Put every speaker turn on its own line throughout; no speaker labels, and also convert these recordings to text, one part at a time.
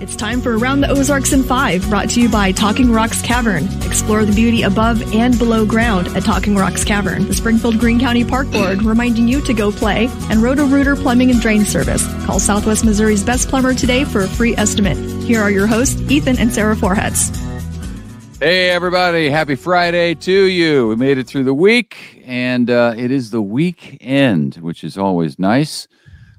It's time for Around the Ozarks in 5, brought to you by Talking Rocks Cavern. Explore the beauty above and below ground at Talking Rocks Cavern. The Springfield Greene County Park Board reminding you to go play, and Roto Rooter Plumbing and Drain Service. Call Southwest Missouri's best plumber today for a free estimate. Here are your hosts, Ethan and Sarah Forhetz.
Hey, everybody. Happy Friday to you. We made it through the week, and uh, it is the weekend, which is always nice.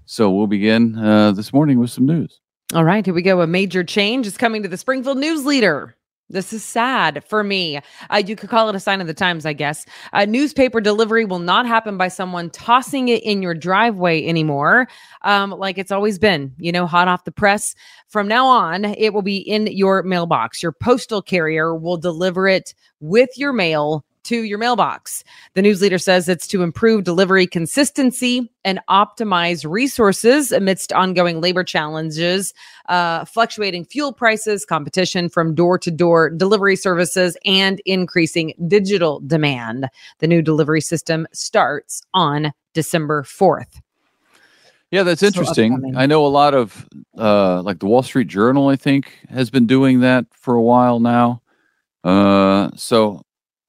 So we'll begin uh, this morning with some news.
All right, here we go. A major change is coming to the Springfield News Leader. This is sad for me. Uh, you could call it a sign of the times, I guess. A newspaper delivery will not happen by someone tossing it in your driveway anymore, um, like it's always been, you know, hot off the press. From now on, it will be in your mailbox. Your postal carrier will deliver it with your mail to your mailbox. The news leader says it's to improve delivery consistency and optimize resources amidst ongoing labor challenges, uh, fluctuating fuel prices, competition from door to door delivery services, and increasing digital demand. The new delivery system starts on December 4th.
Yeah, that's interesting. So I know a lot of, uh, like the Wall Street Journal, I think, has been doing that for a while now. Uh, so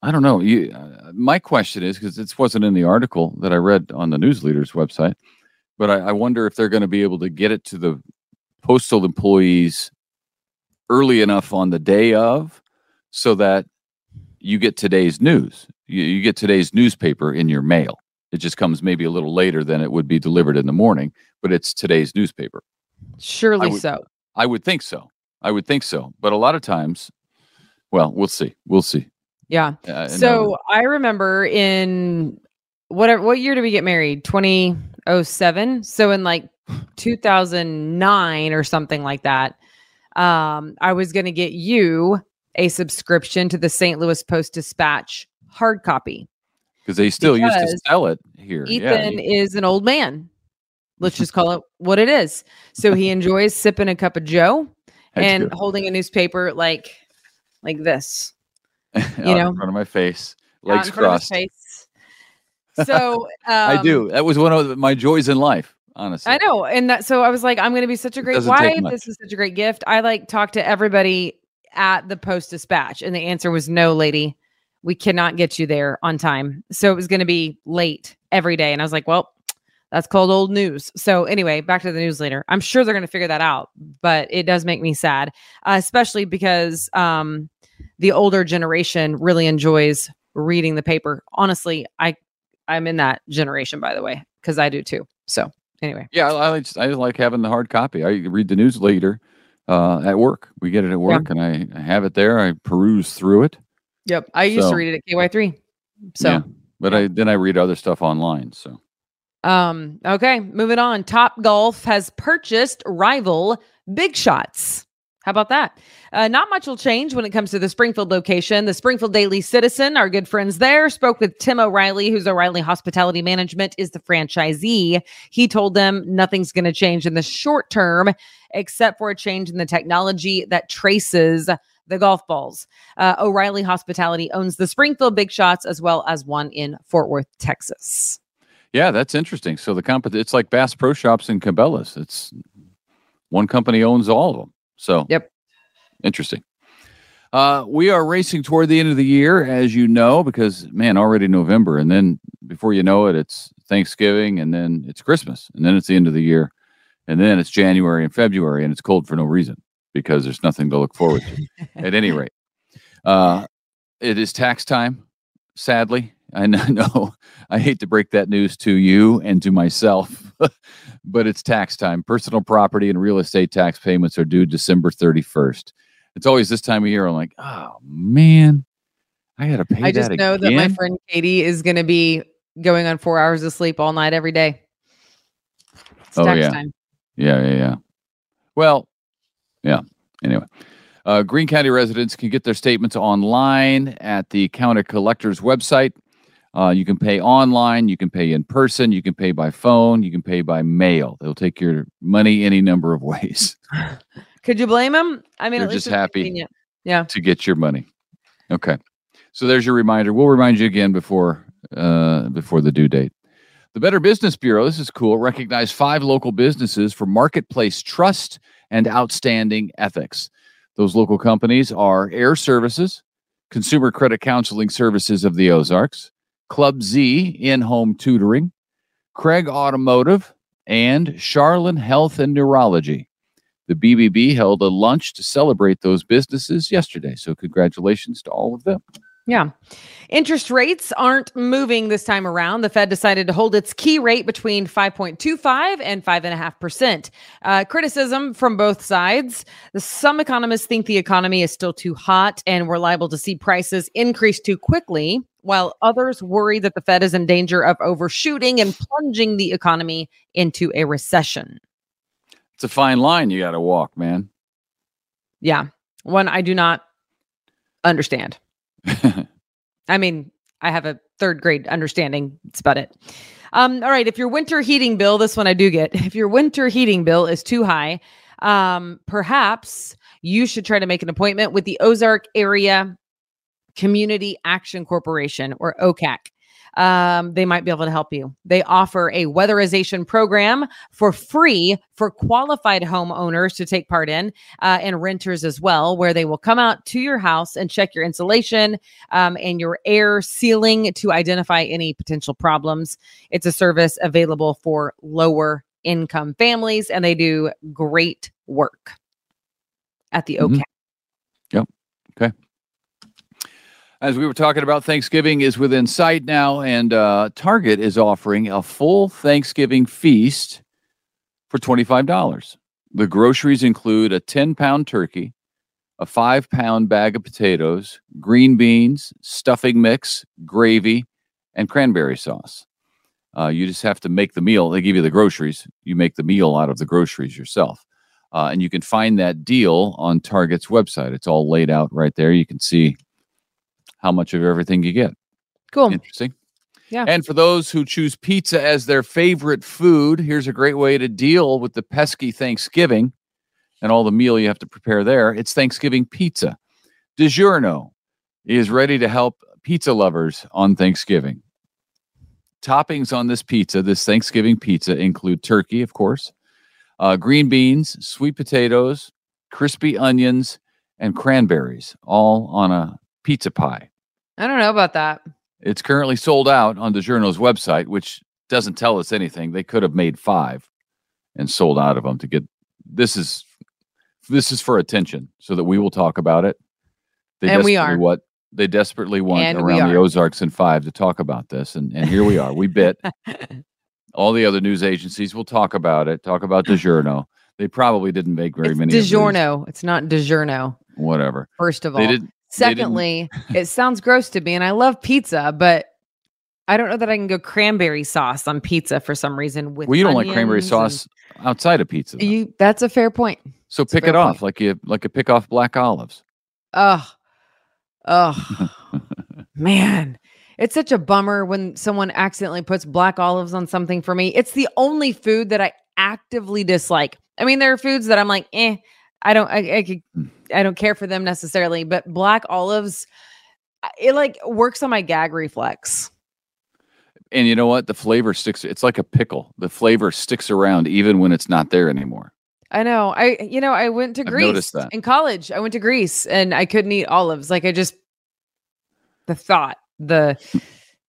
I don't know. You, uh, my question is because this wasn't in the article that I read on the news leaders website, but I, I wonder if they're going to be able to get it to the postal employees early enough on the day of, so that you get today's news. You, you get today's newspaper in your mail. It just comes maybe a little later than it would be delivered in the morning, but it's today's newspaper.
Surely
I would,
so.
I would think so. I would think so. But a lot of times, well, we'll see. We'll see.
Yeah. Uh, so I remember in whatever what year did we get married? 2007. So in like 2009 or something like that. Um, I was going to get you a subscription to the St. Louis Post Dispatch hard copy
because they still because used to sell it here.
Ethan yeah. is an old man. Let's just call it what it is. So he enjoys sipping a cup of Joe and good. holding a newspaper like like this.
you know, in front of my face, legs crossed. Face.
So
um, I do. That was one of my joys in life. Honestly,
I know, and that so I was like, I'm going to be such a great. Why this is such a great gift? I like talked to everybody at the Post Dispatch, and the answer was no, lady. We cannot get you there on time. So it was going to be late every day. And I was like, well, that's called old news. So anyway, back to the News Leader. I'm sure they're going to figure that out, but it does make me sad, uh, especially because um, the older generation really enjoys reading the paper. Honestly, I I'm in that generation, by the way, because I do too. So anyway,
yeah, I, I, just, I like having the hard copy. I read the News Leader uh, at work. We get it at work, yeah. and I, I, have it there. I peruse through it.
Yep, I used so, to read it at KY three. So, yeah,
but I then I read other stuff online. So,
um, okay, moving on. Top Golf has purchased rival Big Shots. How about that? Uh, not much will change when it comes to the Springfield location. The Springfield Daily Citizen, our good friends there, spoke with Tim O'Reilly, who's O'Reilly Hospitality Management, is the franchisee. He told them nothing's going to change in the short term, except for a change in the technology that traces the golf balls. Uh, O'Reilly Hospitality owns the Springfield Big Shots as well as one in Fort Worth, Texas.
Yeah, that's interesting. So the comp it's like Bass Pro Shops and Cabela's. It's one company owns all of them. So,
yep,
interesting. Uh, we are racing toward the end of the year, as you know, because man, already November, and then before you know it, it's Thanksgiving, and then it's Christmas, and then it's the end of the year, and then it's January and February, and it's cold for no reason because there's nothing to look forward to. At any rate, uh, it is tax time. Sadly, I know I hate to break that news to you and to myself, but it's tax time. Personal property and real estate tax payments are due December 31st. It's always this time of year. I'm like, oh man, I got to pay.
I just know again? that my friend Katie is going to be going on four hours of sleep all night every day.
It's oh yeah. Time. yeah, yeah, yeah. Well, yeah. Anyway. Uh, Greene County residents can get their statements online at the county collector's website. Uh, you can pay online, you can pay in person, you can pay by phone, you can pay by mail. They'll take your money any number of ways.
Could you blame them? I mean,
they're just happy
yeah.
to get your money. Okay, so there's your reminder. We'll remind you again before uh, before the due date. The Better Business Bureau, this is cool, recognized five local businesses for marketplace trust and outstanding ethics. Those local companies are Air Services, Consumer Credit Counseling Services of the Ozarks, Club Z in home tutoring, Craig Automotive, and Charlin Health and Neurology. The BBB held a lunch to celebrate those businesses yesterday. So, congratulations to all of them.
Yeah. Interest rates aren't moving this time around. The Fed decided to hold its key rate between 5.25 and 5.5%. Uh, criticism from both sides. Some economists think the economy is still too hot and we're liable to see prices increase too quickly, while others worry that the Fed is in danger of overshooting and plunging the economy into a recession.
It's a fine line you got to walk, man.
Yeah. One I do not understand. I mean, I have a third grade understanding. It's about it. Um, all right. If your winter heating bill, this one I do get, if your winter heating bill is too high, um, perhaps you should try to make an appointment with the Ozark Area Community Action Corporation or OCAC um, they might be able to help you. They offer a weatherization program for free for qualified homeowners to take part in uh, and renters as well, where they will come out to your house and check your insulation um, and your air sealing to identify any potential problems. It's a service available for lower income families, and they do great work at the OCAC.
Mm-hmm. Yep. Okay as we were talking about, Thanksgiving is within sight now, and uh, Target is offering a full Thanksgiving feast for $25. The groceries include a 10 pound turkey, a five pound bag of potatoes, green beans, stuffing mix, gravy, and cranberry sauce. Uh, you just have to make the meal. They give you the groceries. You make the meal out of the groceries yourself. Uh, and you can find that deal on Target's website. It's all laid out right there. You can see how much of everything you get.
Cool.
Interesting.
Yeah.
And for those who choose pizza as their favorite food, here's a great way to deal with the pesky Thanksgiving and all the meal you have to prepare there. It's Thanksgiving pizza. DiGiorno is ready to help pizza lovers on Thanksgiving. Toppings on this pizza, this Thanksgiving pizza, include turkey, of course, uh, green beans, sweet potatoes, crispy onions, and cranberries, all on a pizza pie.
I don't know about that.
It's currently sold out on DiGiorno's website, which doesn't tell us anything. They could have made five and sold out of them to get this is this is for attention so that we will talk about it.
They and we are
what they desperately want and around the Ozarks and five to talk about this. And and here we are. We bit. All the other news agencies will talk about it, talk about DiGiorno. They probably didn't make very
it's
many.
DiGiorno. It's not DiGiorno.
Whatever.
First of all,
they didn't.
Secondly, it sounds gross to me, and I love pizza, but I don't know that I can go cranberry sauce on pizza for some reason. With
well, you don't like cranberry sauce outside of pizza.
Though. You that's a fair point.
So pick it off point. like you like you pick off black olives.
Oh, oh, man. It's such a bummer when someone accidentally puts black olives on something for me. It's the only food that I actively dislike. I mean, there are foods that I'm like, eh, I don't, I, I, could, hmm. I don't care for them necessarily, but black olives, it like works on my gag reflex.
And you know what? The flavor sticks. It's like a pickle. The flavor sticks around even when it's not there anymore.
I know. I, you know, I went to I've Greece in college. I went to Greece and I couldn't eat olives. Like I just, the thought, the,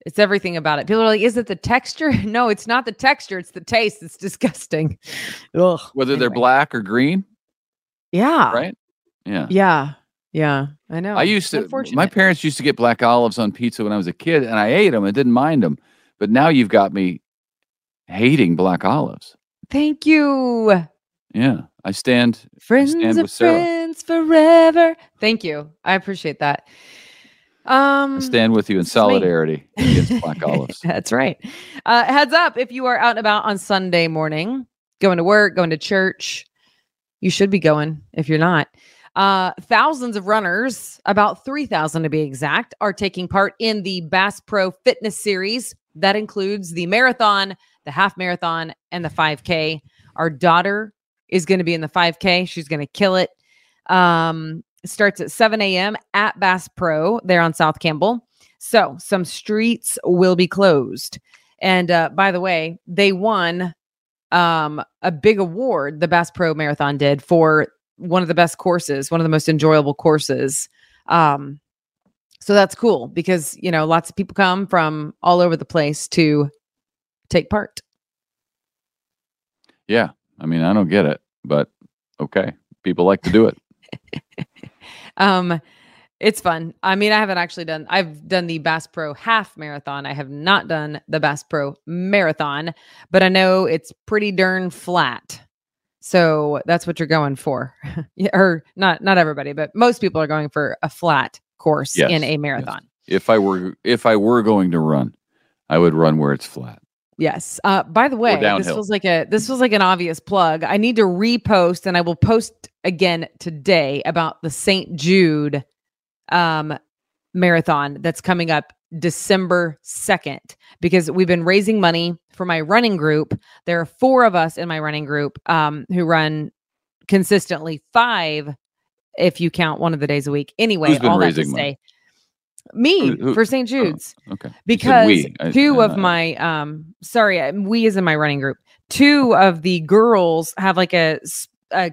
it's everything about it. People are like, is it the texture? No, it's not the texture. It's the taste. It's disgusting. Ugh.
Whether anyway. they're black or green.
Yeah.
Right? Yeah.
Yeah. Yeah. I know.
I used to, my parents used to get black olives on pizza when I was a kid and I ate them and didn't mind them. But now you've got me hating black olives.
Thank you.
Yeah. I stand
friends
I
stand friends forever. Thank you. I appreciate that. Um,
I stand with you in solidarity against black olives.
That's right. Uh, heads up if you are out and about on Sunday morning, going to work, going to church, you should be going if you're not. Uh, thousands of runners, about 3,000 to be exact, are taking part in the Bass Pro Fitness Series. That includes the marathon, the half marathon, and the 5K. Our daughter is going to be in the 5K. She's going to kill it. Um, starts at 7 a.m. at Bass Pro there on South Campbell. So some streets will be closed. And uh, by the way, they won um, a big award. The Bass Pro Marathon did for one of the best courses, one of the most enjoyable courses. Um, so that's cool because you know lots of people come from all over the place to take part.
Yeah. I mean, I don't get it, but okay. People like to do it.
um, it's fun. I mean, I haven't actually done. I've done the Bass Pro half marathon. I have not done the Bass Pro marathon, but I know it's pretty darn flat. So that's what you're going for, or not? Not everybody, but most people are going for a flat course
Yes,
in a
yes.
marathon.
If I were if I were going to run, I would run where it's flat.
Yes. Uh, by the way, this feels like a this feels like an obvious plug. I need to repost, and I will post again today about the St. Jude um, marathon that's coming up December second because we've been raising money for my running group. There are four of us in my running group um, who run consistently five, if you count one of the days a week. Anyway, all that to
money?
say, me
Who- who-
for St. Jude's
Okay. You said
because
we. I-
two of
uh,
my um sorry we is in my running group two of the girls have like a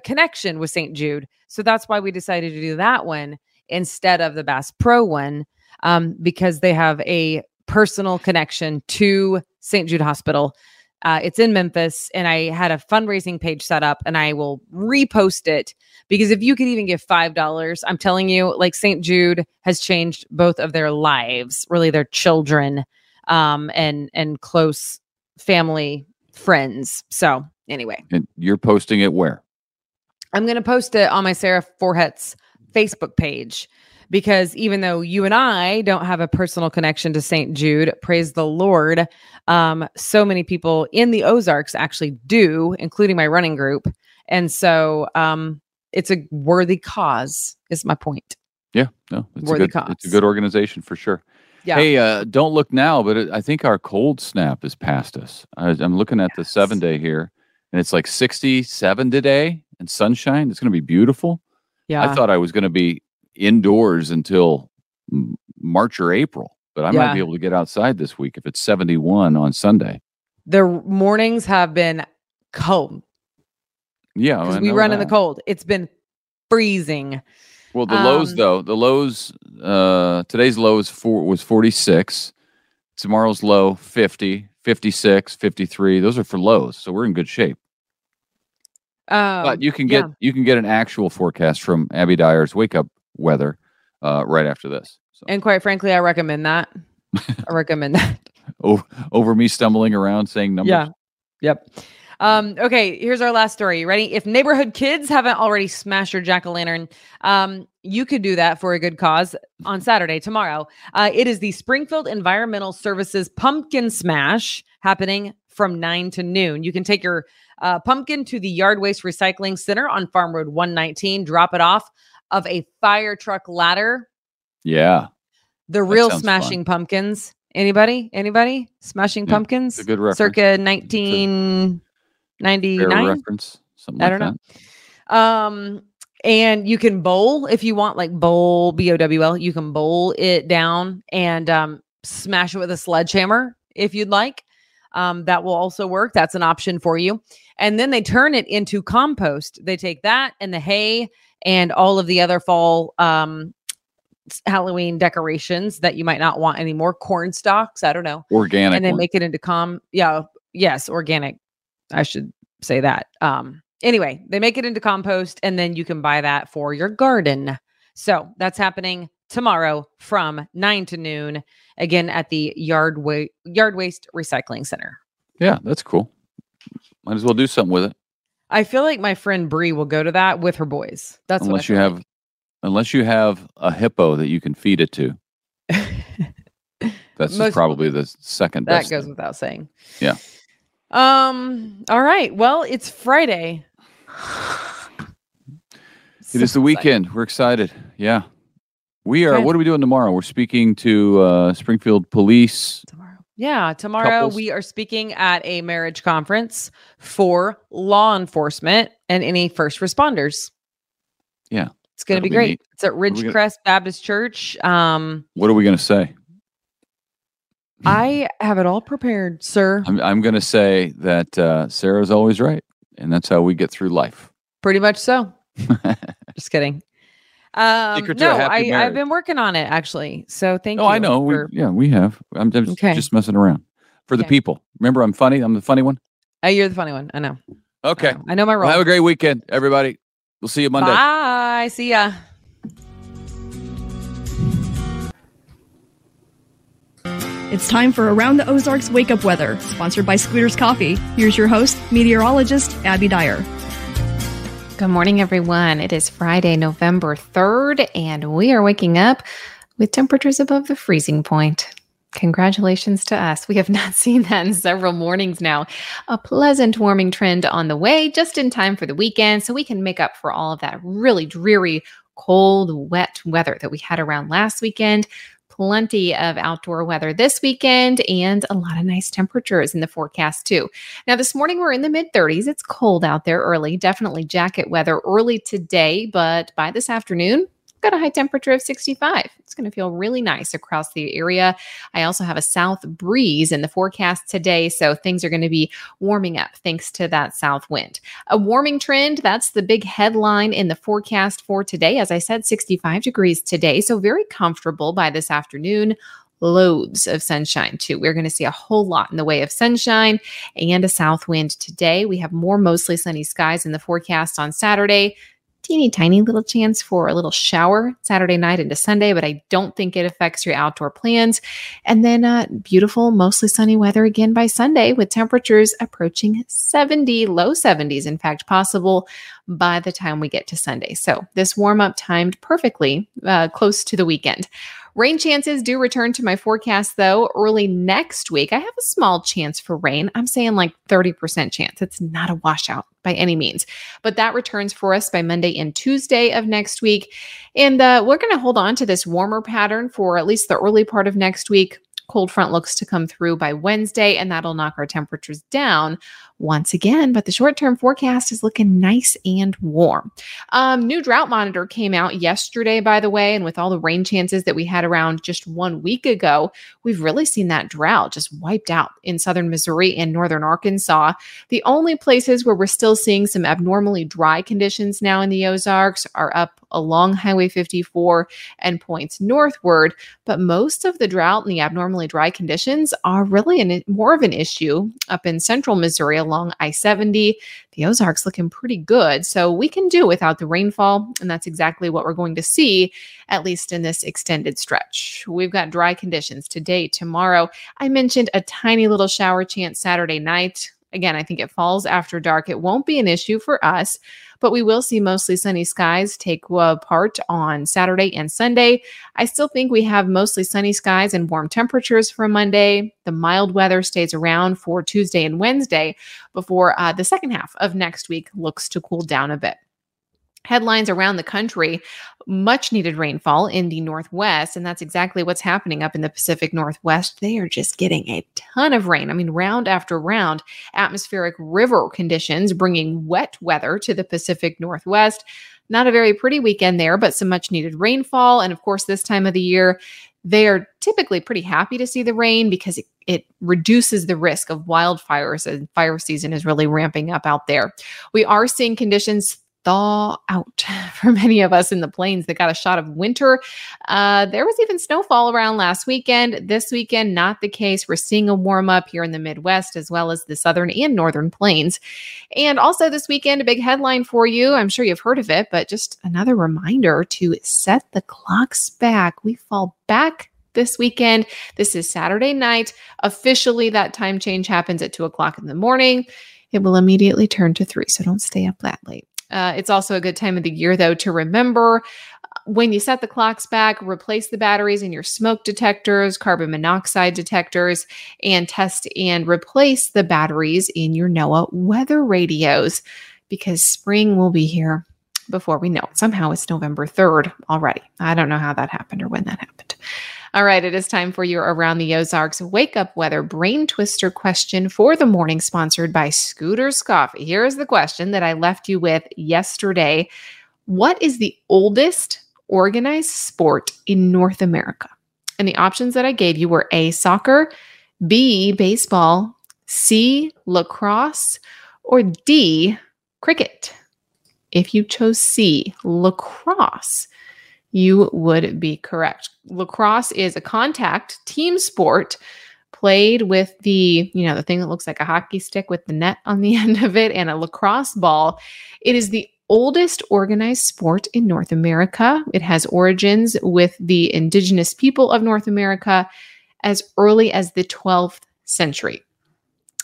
connection with st jude so that's why we decided to do that one instead of the bass pro one um because they have a personal connection to st jude hospital. Uh, it's in memphis and i had a fundraising page set up and i will repost it because if you could even give five dollars i'm telling you like st jude has changed both of their lives really their children um and and close family friends. So anyway.
And you're posting it where?
I'm going to post it on my sarah forhetz facebook page because even though you and i don't have a personal connection to st jude praise the lord um so many people in the ozarks actually do including my running group and so um it's a worthy cause is my point
Yeah. No. It's a
Worthy
good. It's a good organization for sure.
yeah
Hey, uh, don't look now, but it, I think our cold snap is past us. I, I'm looking at the seven day here, and it's like 67 today and sunshine. It's going to be beautiful.
yeah
I thought I was going to be indoors until March or April, but I might be able to get outside this week if it's 71 on Sunday.
the mornings have been cold
Yeah,
because we run in the cold. It's been freezing.
Well, the lows
Um,
though, the lows. Uh, today's low is four was 46. Tomorrow's low 50, 56, 53. Those are for lows, so we're in good shape.
Um,
but you can get
yeah.
you can get an actual forecast from Abby Dyer's Wake Up Weather uh, right after this. So
and quite frankly, I recommend that. I recommend that.
over, over me stumbling around saying numbers.
Yeah. Yep. Um, okay, here's our last story. You ready? If neighborhood kids haven't already smashed your jack o' lantern, um, you could do that for a good cause on Saturday, tomorrow. Uh, it is the Springfield Environmental Services Pumpkin Smash happening from 9 to noon. You can take your uh, pumpkin to the Yard Waste Recycling Center on Farm Road 119, drop it off of a fire truck ladder.
Yeah.
The real smashing fun. pumpkins. Anybody? Anybody? Smashing
yeah,
pumpkins?
A good reference.
Circa
19
99
reference something
i don't
that.
know um and you can bowl if you want like bowl b-o-w-l you can bowl it down and um, smash it with a sledgehammer if you'd like um, that will also work that's an option for you and then they turn it into compost they take that and the hay and all of the other fall um, Halloween decorations that you might not want anymore, corn stalks, I don't know.
Organic.
And
they
make it into com yeah, yes, organic i should say that um anyway they make it into compost and then you can buy that for your garden so that's happening tomorrow from 9 to noon again at the yard wa- yard waste recycling center
yeah, that's cool. Might as well do something with it.
i feel like my friend Bree will go to that with her boys that's
unless
what
you have, unless you have a hippo that you can feed it to. That's
Most-
probably the second
that
best.
goes
thing.
without saying
Yeah.
Um all right well it's friday
It is
So
the
exciting.
weekend. We're excited. Yeah. We are.
Okay.
What are we doing tomorrow? We're speaking to uh, Springfield Police.
tomorrow. Yeah, tomorrow
Couples.
we are speaking at a marriage conference for law enforcement and any first responders.
Yeah,
It's going to be
be
great.
neat.
It's at
we gonna-
Ridgecrest Baptist Church. Um,
What are we going to say?
I have it all prepared, sir.
I'm, I'm going to say that uh, Sarah's always right. And that's how we get through life.
Pretty much so. Just kidding. Um,
Secret to a
no,
happy
I, I've been working on it actually. So thank
oh,
you.
Oh, I know. We,
for-
yeah, we have. I'm just,
Okay.
just messing around for the
Okay.
people. Remember, I'm funny. I'm the funny one.
Uh, you're the funny one. I know.
Okay.
I know, I know my
Well,
role.
have a great weekend, everybody. We'll see you Monday.
Bye. See ya.
It's time for Around the Ozarks Wake Up Weather, sponsored by Scooters Coffee. Here's your host, meteorologist Abby Dyer.
Good morning, everyone. It is Friday, November 3rd, and we are waking up with temperatures above the freezing point. Congratulations to us. We have not seen that in several mornings now. A pleasant warming trend on the way, just in time for the weekend, so we can make up for all of that really dreary, cold, wet weather that we had around last weekend. Plenty of outdoor weather this weekend and a lot of nice temperatures in the forecast, too. Now, this morning we're in the mid 30s. It's cold out there early, definitely jacket weather early today, but by this afternoon, got a high temperature of 65. It's going to feel really nice across the area. I also have a south breeze in the forecast today, so things are going to be warming up thanks to that south wind. A warming trend, that's the big headline in the forecast for today. As I said, 65 degrees today, so very comfortable by this afternoon loads of sunshine too. We're going to see a whole lot in the way of sunshine and a south wind today. We have more mostly sunny skies in the forecast on Saturday. Teeny tiny little chance for a little shower Saturday night into Sunday, but I don't think it affects your outdoor plans. And then uh, beautiful, mostly sunny weather again by Sunday with temperatures approaching 70, low 70s, in fact, possible by the time we get to Sunday. So this warm up timed perfectly uh, close to the weekend. Rain chances do return to my forecast though early next week. I have a small chance for rain. I'm saying like 30% chance. It's not a washout by any means, but that returns for us by Monday and Tuesday of next week. And uh, we're going to hold on to this warmer pattern for at least the early part of next week. Cold front looks to come through by Wednesday, and that'll knock our temperatures down once again. But the short term forecast is looking nice and warm. Um, new drought monitor came out yesterday, by the way, and with all the rain chances that we had around just one week ago, we've really seen that drought just wiped out in southern Missouri and northern Arkansas. The only places where we're still seeing some abnormally dry conditions now in the Ozarks are up along Highway 54 and points northward, but most of the drought and the abnormally dry conditions are really an, more of an issue up in central Missouri along I 70 the Ozarks looking pretty good. So we can do without the rainfall. And that's exactly what we're going to see, at least in this extended stretch. We've got dry conditions today, tomorrow. I mentioned a tiny little shower chance Saturday night. Again, I think it falls after dark. It won't be an issue for us, but we will see mostly sunny skies take uh, part on Saturday and Sunday. I still think we have mostly sunny skies and warm temperatures for Monday. The mild weather stays around for Tuesday and Wednesday before uh, the second half of next week looks to cool down a bit. Headlines around the country much needed rainfall in the Northwest. And that's exactly what's happening up in the Pacific Northwest. They are just getting a ton of rain. I mean, round after round, atmospheric river conditions bringing wet weather to the Pacific Northwest. Not a very pretty weekend there, but some much needed rainfall. And of course, this time of the year, they are typically pretty happy to see the rain because it, it reduces the risk of wildfires and fire season is really ramping up out there. We are seeing conditions thaw out for many of us in the plains that got a shot of winter. Uh, there was even snowfall around last weekend. This weekend, not the case. We're seeing a warm up here in the Midwest as well as the southern and northern plains. And also this weekend, a big headline for you. I'm sure you've heard of it, but just another reminder to set the clocks back. We fall back this weekend. This is Saturday night. Officially, that time change happens at two o'clock in the morning. It will immediately turn to three, so don't stay up that late. Uh, it's also a good time of the year, though, to remember uh, when you set the clocks back, replace the batteries in your smoke detectors, carbon monoxide detectors, and test and replace the batteries in your NOAA weather radios because spring will be here before we know it. Somehow it's November 3rd already. I don't know how that happened or when that happened. All right, it is time for your Around the Ozarks Wake Up Weather Brain Twister question for the morning, sponsored by Scooters Coffee. Here is the question that I left you with yesterday What is the oldest organized sport in North America? And the options that I gave you were A, soccer, B, baseball, C, lacrosse, or D, cricket? If you chose C, lacrosse, you would be correct. Lacrosse is a contact team sport played with the, you know, the thing that looks like a hockey stick with the net on the end of it and a lacrosse ball. It is the oldest organized sport in North America. It has origins with the indigenous people of North America as early as the 12th century.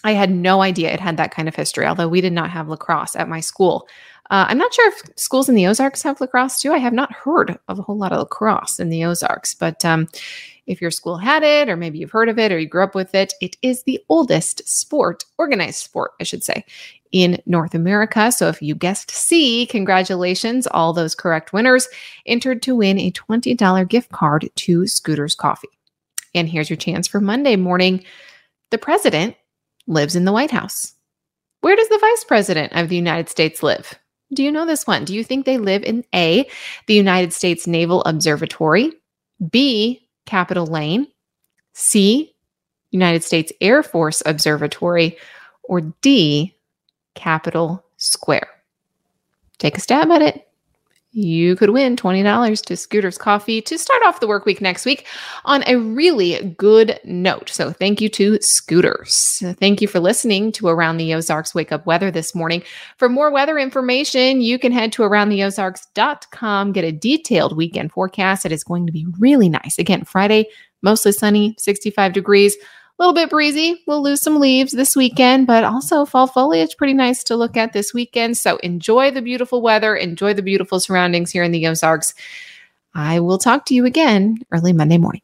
I had no idea it had that kind of history, although we did not have lacrosse at my school. Uh, I'm not sure if schools in the Ozarks have lacrosse too. I have not heard of a whole lot of lacrosse in the Ozarks, but um, if your school had it, or maybe you've heard of it, or you grew up with it, it is the oldest sport, organized sport, I should say, in North America. So if you guessed C, congratulations, all those correct winners entered to win a $20 gift card to Scooters Coffee. And here's your chance for Monday morning. The president lives in the White House. Where does the vice president of the United States live? Do you know this one? Do you think they live in A, the United States Naval Observatory, B, Capitol Lane, C, United States Air Force Observatory, or D, Capitol Square? Take a stab at it you could win $20 to Scooter's Coffee to start off the work week next week on a really good note. So, thank you to Scooters. Thank you for listening to Around the Ozarks Wake Up Weather this morning. For more weather information, you can head to aroundtheozarks.com, get a detailed weekend forecast. It is going to be really nice. Again, Friday, mostly sunny, 65 degrees a little bit breezy. We'll lose some leaves this weekend, but also fall foliage pretty nice to look at this weekend. So enjoy the beautiful weather, enjoy the beautiful surroundings here in the Ozarks. I will talk to you again early Monday morning.